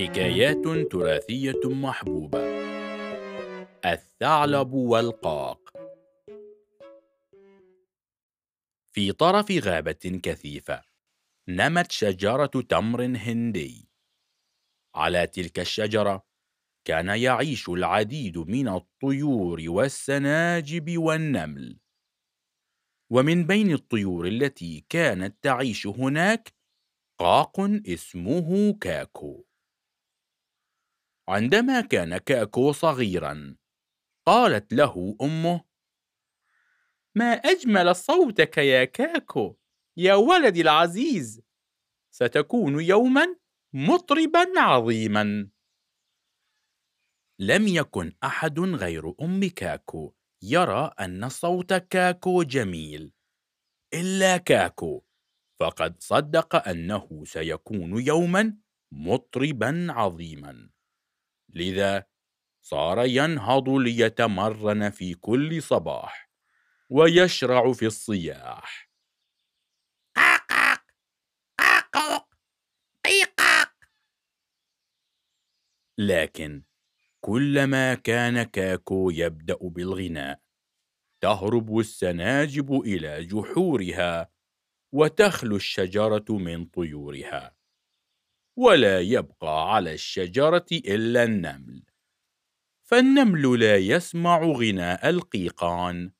حكايات تراثية محبوبة. الثعلب والقاق. في طرف غابة كثيفة نمت شجرة تمر هندي. على تلك الشجرة كان يعيش العديد من الطيور والسناجب والنمل. ومن بين الطيور التي كانت تعيش هناك قاق اسمه كاكو. عندما كان كاكو صغيرا قالت له أمه ما أجمل صوتك يا كاكو يا ولدي العزيز ستكون يوما مطربا عظيما. لم يكن أحد غير أم كاكو يرى أن صوت كاكو جميل إلا كاكو فقد صدق أنه سيكون يوما مطربا عظيما. لذا صار ينهض ليتمرن في كل صباح ويشرع في الصياح. لكن كلما كان كاكو يبدأ بالغناء تهرب السناجب إلى جحورها وتخلو الشجرة من طيورها. ولا يبقى على الشجرة إلا النمل. فالنمل لا يسمع غناء القيقان.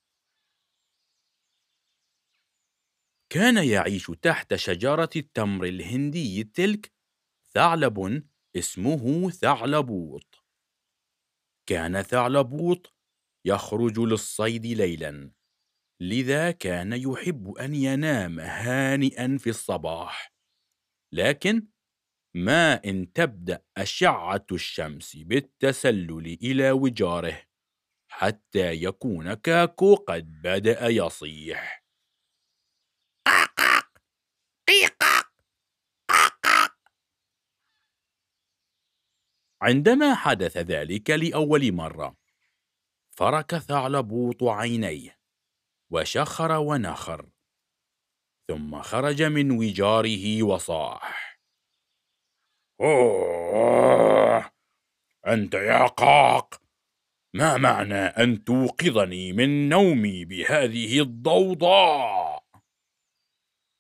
كان يعيش تحت شجرة التمر الهندي تلك ثعلب اسمه ثعلبوط. كان ثعلبوط يخرج للصيد ليلا لذا كان يحب أن ينام هانئا في الصباح. لكن ما إن تبدأ أشعة الشمس بالتسلل إلى وجاره حتى يكون كاكو قد بدأ يصيح. عندما حدث ذلك لأول مرة فرك ثعلبوط عينيه وشخر ونخر ثم خرج من وجاره وصاح. أوه. أنت يا قاق. ما معنى أن توقظني من نومي بهذه الضوضاء؟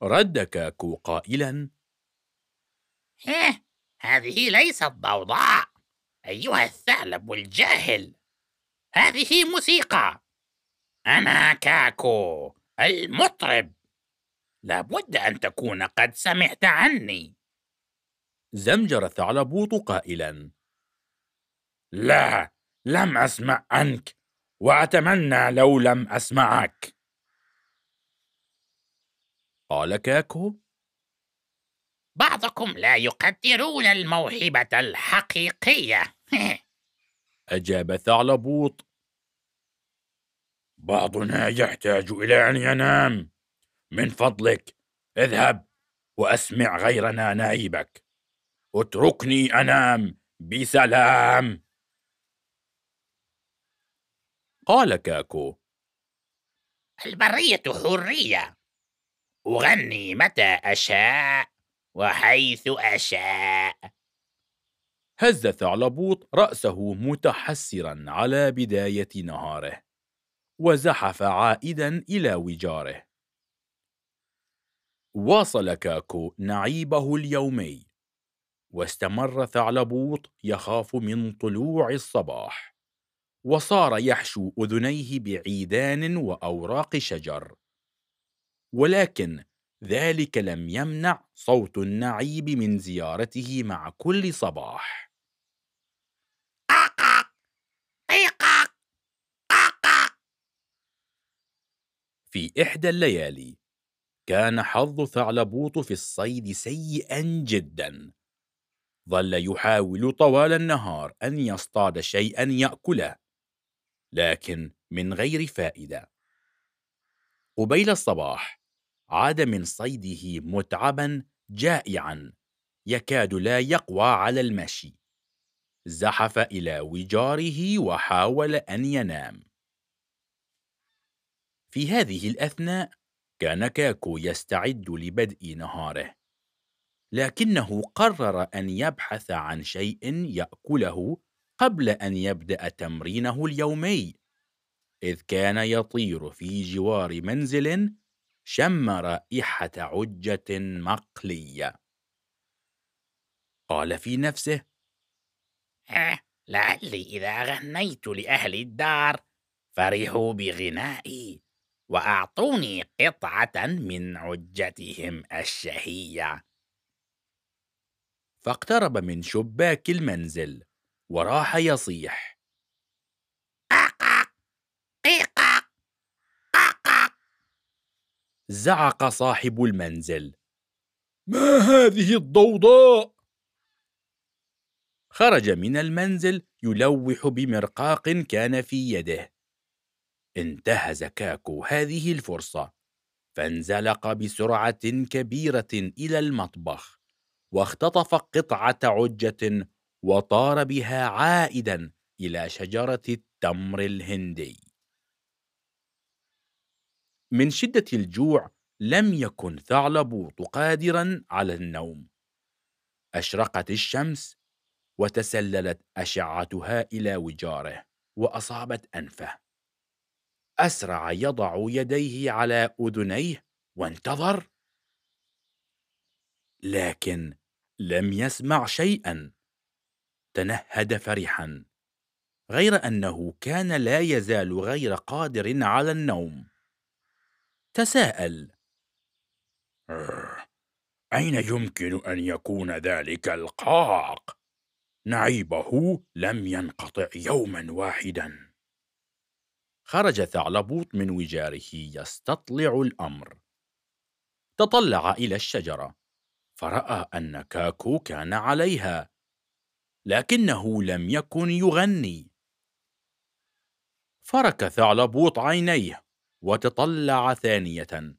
رد كاكو قائلا. إيه هذه ليست ضوضاء. أيها الثعلب الجاهل. هذه موسيقى. أنا كاكو المطرب. لابد أن تكون قد سمعت عني. زمجر الثعلبوط قائلا لا لم أسمع عنك وأتمنى لو لم أسمعك. قال كاكو بعضكم لا يقدرون الموهبة الحقيقية. أجاب الثعلبوط بعضنا يحتاج إلى أن ينام. من فضلك اذهب وأسمع غيرنا نائبك. اتركني أنام بسلام. قال كاكو البرية حرية. أغني متى أشاء وحيث أشاء. هز ثعلبوط رأسه متحسرا على بداية نهاره وزحف عائدا إلى وجاره. واصل كاكو نعيبه اليومي. واستمر ثعلبوط يخاف من طلوع الصباح. وصار يحشو أذنيه بعيدان وأوراق شجر. ولكن ذلك لم يمنع صوت النعيب من زيارته مع كل صباح. في إحدى الليالي كان حظ ثعلبوط في الصيد سيئا جدا. ظل يحاول طوال النهار أن يصطاد شيئا يأكله لكن من غير فائدة. قبيل الصباح عاد من صيده متعبا جائعا يكاد لا يقوى على المشي. زحف إلى وجاره وحاول أن ينام. في هذه الأثناء كان كاكو يستعد لبدء نهاره. لكنه قرر أن يبحث عن شيء يأكله قبل أن يبدأ تمرينه اليومي إذ كان يطير في جوار منزل شم رائحة عجة مقلية. قال في نفسه آه لعلي إذا غنيت لأهل الدار فرحوا بغنائي وأعطوني قطعة من عجتهم الشهية. فاقترب من شباك المنزل وراح يصيح. زعق صاحب المنزل. ما هذه الضوضاء؟ خرج من المنزل يلوح بمرقاق كان في يده. انتهز كاكو هذه الفرصة فانزلق بسرعة كبيرة إلى المطبخ. واختطف قطعة عجة وطار بها عائدا إلى شجرة التمر الهندي. من شدة الجوع لم يكن ثعلبوط قادرا على النوم. أشرقت الشمس وتسللت أشعتها إلى وجاره وأصابت أنفه. أسرع يضع يديه على أذنيه وانتظر. لكن لم يسمع شيئا. تنهد فرحا. غير أنه كان لا يزال غير قادر على النوم. تساءل. أين يمكن أن يكون ذلك القاق؟ نعيبه لم ينقطع يوما واحدا. خرج ثعلبوط من وجاره يستطلع الأمر. تطلع إلى الشجرة. فرأى أن كاكو كان عليها لكنه لم يكن يغني. فرك ثعلبوط عينيه وتطلع ثانية.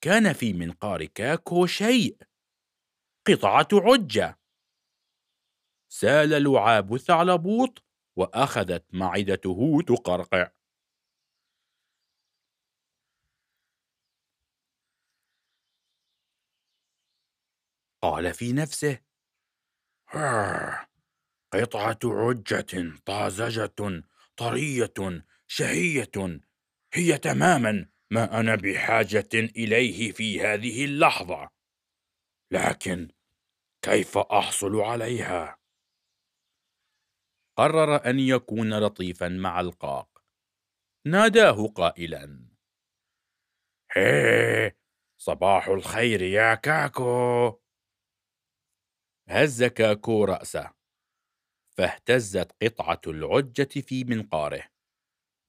كان في منقار كاكو شيء قطعة عجة. سال لعاب الثعلبوط وأخذت معدته تقرقع. قال في نفسه قطعة عجة طازجة طرية شهية هي تماما ما أنا بحاجة إليه في هذه اللحظة لكن كيف أحصل عليها؟ قرر أن يكون لطيفا مع القاق ناداه قائلا هيه صباح الخير يا كاكو هز كاكو رأسه فاهتزت قطعة العجة في منقاره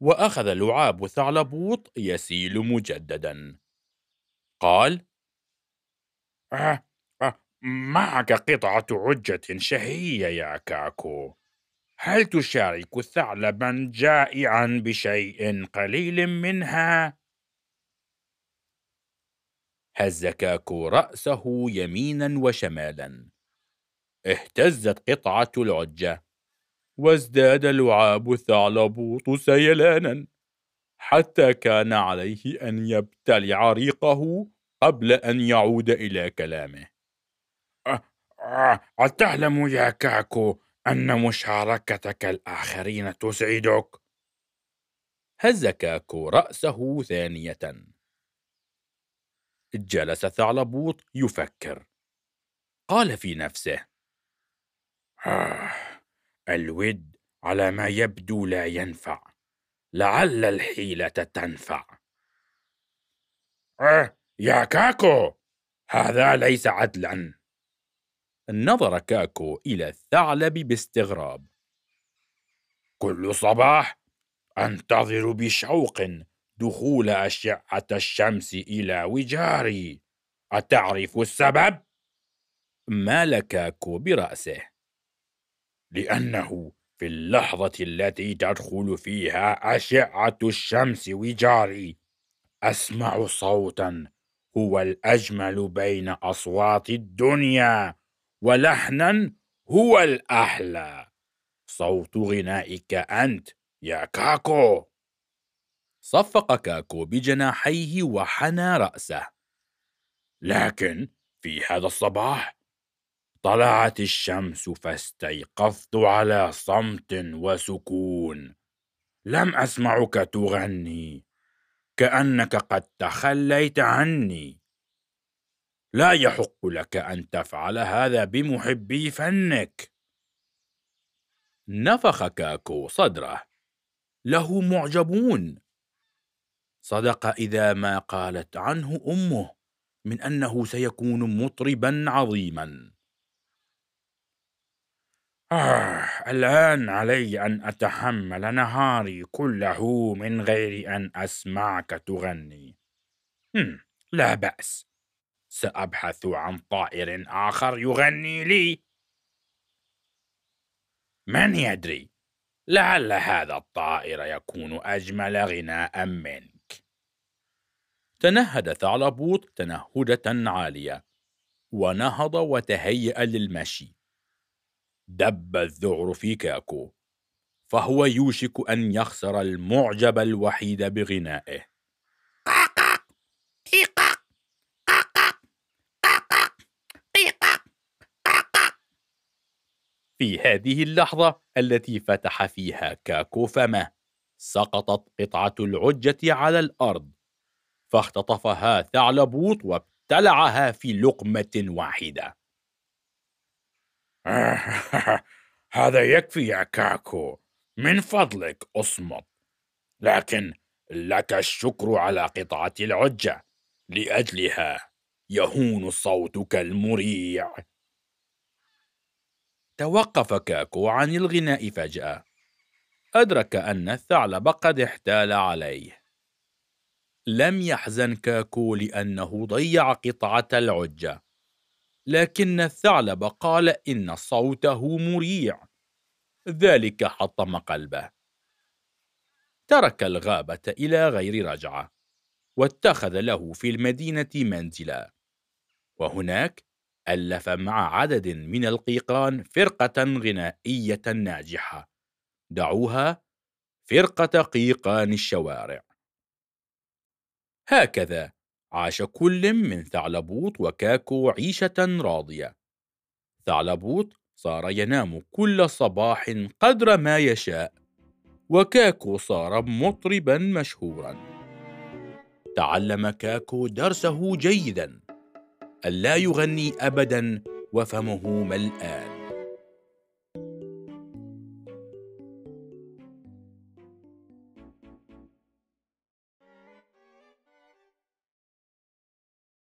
وأخذ لعاب ثعلبوط يسيل مجددا. قال أه أه معك قطعة عجة شهية يا كاكو. هل تشارك ثعلبا جائعا بشيء قليل منها؟ هز كاكو رأسه يمينا وشمالا. اهتزت قطعة العجة وازداد لعاب الثعلبوط سيلانا حتى كان عليه أن يبتلع ريقه قبل أن يعود إلى كلامه. أه أه أتعلم يا كاكو أن مشاركتك الآخرين تسعدك؟ هز كاكو رأسه ثانية. جلس ثعلبوط يفكر. قال في نفسه آه الود على ما يبدو لا ينفع. لعل الحيلة تنفع. آه يا كاكو! هذا ليس عدلا. نظر كاكو إلى الثعلب باستغراب. كل صباح أنتظر بشوق دخول أشعة الشمس إلى وجاري أتعرف السبب؟ مال كاكو برأسه. لأنه في اللحظة التي تدخل فيها أشعة الشمس وجاري. أسمع صوتا هو الأجمل بين أصوات الدنيا ولحنا هو الأحلى. صوت غنائك أنت يا كاكو. صفق كاكو بجناحيه وحنى رأسه. لكن في هذا الصباح طلعت الشمس فاستيقظت على صمت وسكون. لم أسمعك تغني كأنك قد تخليت عني. لا يحق لك أن تفعل هذا بمحبي فنك. نفخ كاكو صدره. له معجبون. صدق إذا ما قالت عنه أمه من أنه سيكون مطربا عظيما. آه الآن علي أن أتحمل نهاري كله من غير أن أسمعك تغني. هم لا بأس. سأبحث عن طائر آخر يغني لي. من يدري؟ لعل هذا الطائر يكون أجمل غناء منك. تنهد ثعلبوط تنهدة عالية. ونهض وتهيأ للمشي. دب الذعر في كاكو فهو يوشك أن يخسر المعجب الوحيد بغنائه. في هذه اللحظة التي فتح فيها كاكو فمه سقطت قطعة العجة على الأرض فاختطفها ثعلبوط وابتلعها في لقمة واحدة. هذا يكفي يا كاكو. من فضلك أصمت. لكن لك الشكر على قطعة العجة. لأجلها يهون صوتك المريع. توقف كاكو عن الغناء فجأة. أدرك أن الثعلب قد احتال عليه. لم يحزن كاكو لأنه ضيع قطعة العجة. لكن الثعلب قال إن صوته مريع. ذلك حطم قلبه. ترك الغابة إلى غير رجعة واتخذ له في المدينة منزلا. وهناك ألف مع عدد من القيقان فرقة غنائية ناجحة. دعوها فرقة قيقان الشوارع. هكذا عاش كل من ثعلبوط وكاكو عيشة راضية. ثعلبوط صار ينام كل صباح قدر ما يشاء وكاكو صار مطربا مشهورا. تعلم كاكو درسه جيدا ألا يغني أبدا وفمه ملآن.